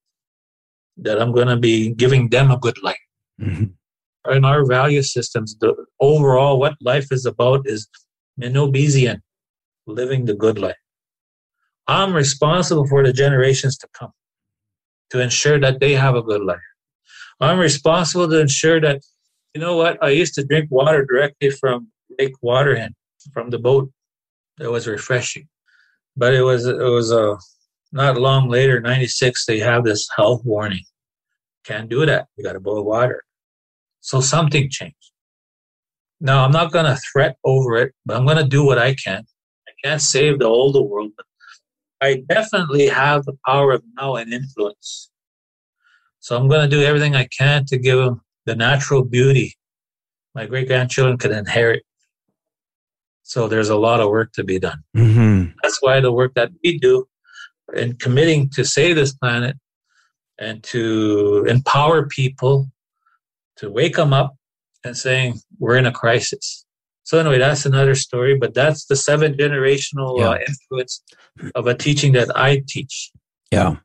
Speaker 2: that I'm going to be giving them a good life. Mm-hmm. In our value systems, the overall what life is about is Mino-bimaadiziwin, living the good life. I'm responsible for the generations to come to ensure that they have a good life. I'm responsible to ensure that, you know what, I used to drink water directly from Lake Waterhen, from the boat. It was refreshing. But it was, it was a, uh, not long later, 96, they have this health warning. Can't do that. You got to boil water. So something changed. Now, I'm not to threat over it, but I'm to do what I can. I can't save the older world, but I definitely have the power of now and influence. So I'm going to do everything I can to give them the natural beauty my great grandchildren could inherit. So there's a lot of work to be done. Mm-hmm. That's why the work that we do in committing to save this planet and to empower people to wake them up and saying we're in a crisis. So anyway, that's another story, but that's the seven generational yeah. uh, influence of a teaching that I teach.
Speaker 1: Yeah.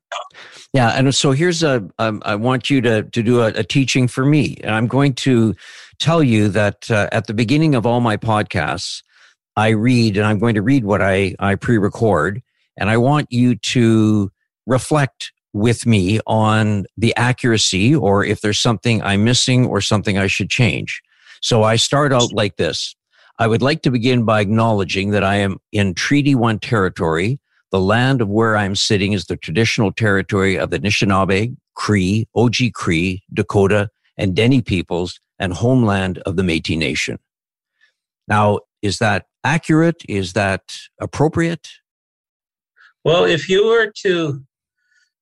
Speaker 1: Yeah. And so here's a. Um, I want you to, to do a, a, teaching for me. And I'm going to tell you that uh, at the beginning of all my podcasts, I read, and I'm going to read what I, I pre record. And I want you to reflect with me on the accuracy or if there's something I'm missing or something I should change. So I start out like this. I would like to begin by acknowledging that I am in Treaty 1 territory. The land of where I'm sitting is the traditional territory of the Anishinaabe, Cree, Oji Cree, Dakota, and Dene peoples and homeland of the Metis Nation. Now, is that accurate? Is that appropriate?
Speaker 2: Well, if you were to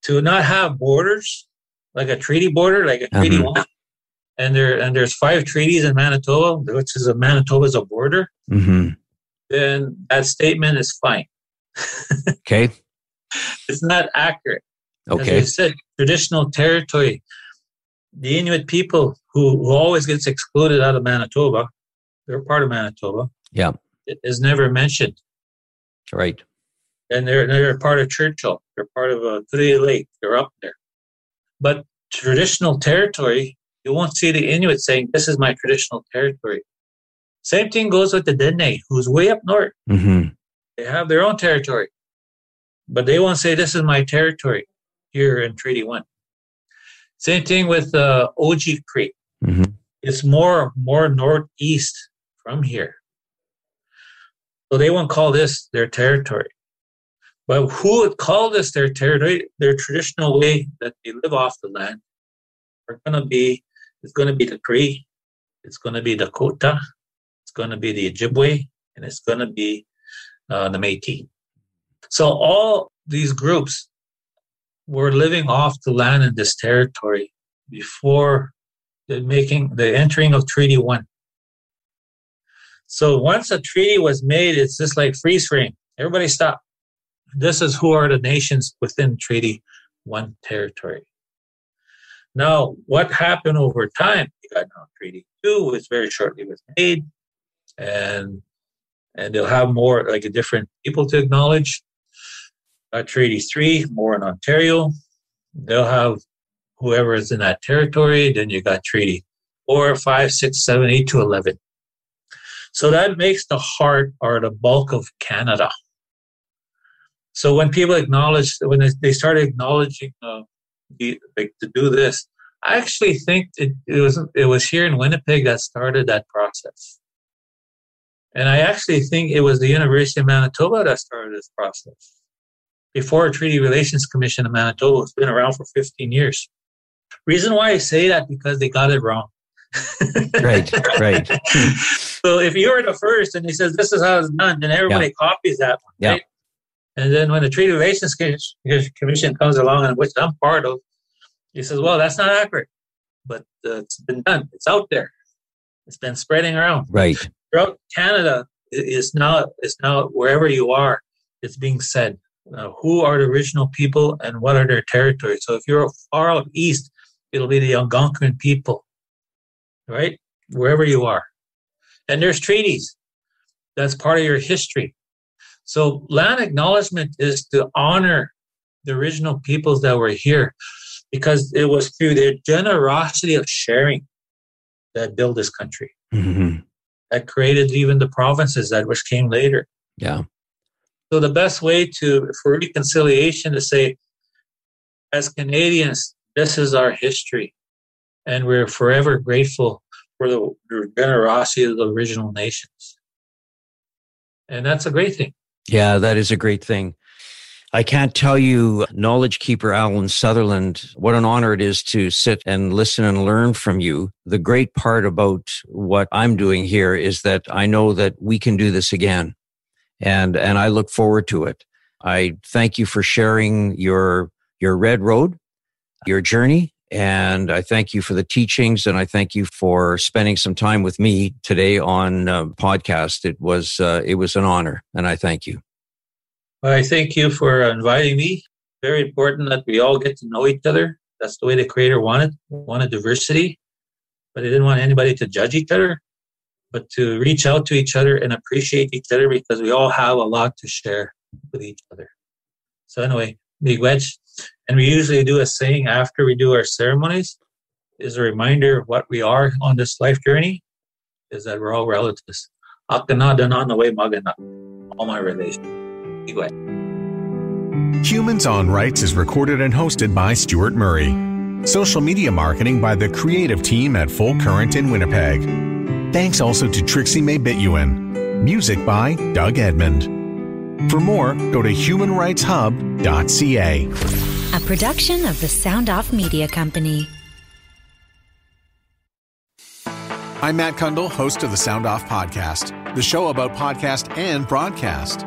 Speaker 2: to not have borders, like a treaty border, like a treaty mm-hmm. one, and there and there's five treaties in Manitoba, which is a Manitoba is a border, mm-hmm. then that statement is fine.
Speaker 1: Okay.
Speaker 2: It's not accurate.
Speaker 1: Okay.
Speaker 2: As I said, traditional territory. The Inuit people who, who always gets excluded out of Manitoba, they're part of Manitoba.
Speaker 1: Yeah.
Speaker 2: is never mentioned.
Speaker 1: Right.
Speaker 2: And they're they're part of Churchill. They're part of uh, Three Lake. They're up there. But traditional territory, you won't see the Inuit saying, "This is my traditional territory." Same thing goes with the Dene, who's way up north.
Speaker 1: Mm-hmm.
Speaker 2: They have their own territory, but they won't say, "This is my territory." Here in Treaty One. Same thing with uh, Oji Cree.
Speaker 1: Mm-hmm.
Speaker 2: It's more more northeast from here. So they won't call this their territory. But who would call this their territory, their traditional way that they live off the land, are going to be, it's going to be the Cree, it's going to be the Dakota, it's going to be the Ojibwe, and it's going to be uh, the Métis. So all these groups were living off the land in this territory before the making the entering of Treaty One. So once a treaty was made, it's just like freeze frame. Everybody stop. This is who are the nations within Treaty One territory. Now, what happened over time? You got now Treaty Two, which very shortly was made, and and they'll have more like a different people to acknowledge. Treaty Three, more in Ontario. They'll have whoever is in that territory. Then you got Treaty Four, Five, Six, Seven, Eight to Eleven. So that makes the heart or the bulk of Canada. So when people acknowledge, when they started acknowledging uh, the, like, to do this, I actually think it, it was it was here in Winnipeg that started that process. And I actually think it was the University of Manitoba that started this process. Before a Treaty Relations Commission in Manitoba, it's been around for 15 years. Reason why I say that because they got it wrong.
Speaker 1: right, right.
Speaker 2: so if you were the first and he says this is how it's done, then everybody yeah. copies that one,
Speaker 1: yeah.
Speaker 2: right? And then when the Treaty Relations Commission comes along, and which I'm part of, he says, "Well, that's not accurate, but uh, it's been done. It's out there. It's been spreading around.
Speaker 1: Right
Speaker 2: throughout Canada. Is now is now wherever you are, it's being said. Uh, who are the original people and what are their territories? So if you're far out east, it'll be the Algonquin people right? Wherever you are. And there's treaties. That's part of your history. So land acknowledgement is to honor the original peoples that were here because it was through their generosity of sharing that built this country.
Speaker 1: Mm-hmm.
Speaker 2: That created even the provinces that which came later.
Speaker 1: Yeah.
Speaker 2: So the best way to for reconciliation to say, as Canadians, this is our history and we're forever grateful for the, generosity of the original nations. And that's a great thing.
Speaker 1: Yeah, that is a great thing. I can't tell you, knowledge keeper Alan Sutherland, what an honor it is to sit and listen and learn from you. The great part about what I'm doing here is that I know that we can do this again. And, and I look forward to it. I thank you for sharing your, your red road, your journey, and I thank you for the teachings and I thank you for spending some time with me today on uh, podcast. It was, uh, it was an honor and I thank you.
Speaker 2: Well, I thank you for inviting me. Very important that we all get to know each other. That's the way the creator wanted, wanted diversity, but he didn't want anybody to judge each other, but to reach out to each other and appreciate each other because we all have a lot to share with each other. So anyway, wedge. And we usually do a saying after we do our ceremonies is a reminder of what we are on this life journey is that we're all relatives. magana, all my relations.
Speaker 3: Humans on Rights is recorded and hosted by Stuart Murray. Social media marketing by the creative team at Full Current in Winnipeg. Thanks also to Trixie May Bituin. Music by Doug Edmond. For more, go to humanrightshub.ca
Speaker 4: a production of the Sound Off Media Company.
Speaker 3: I'm Matt Cundill, host of the Sound Off Podcast, the show about podcast and broadcast.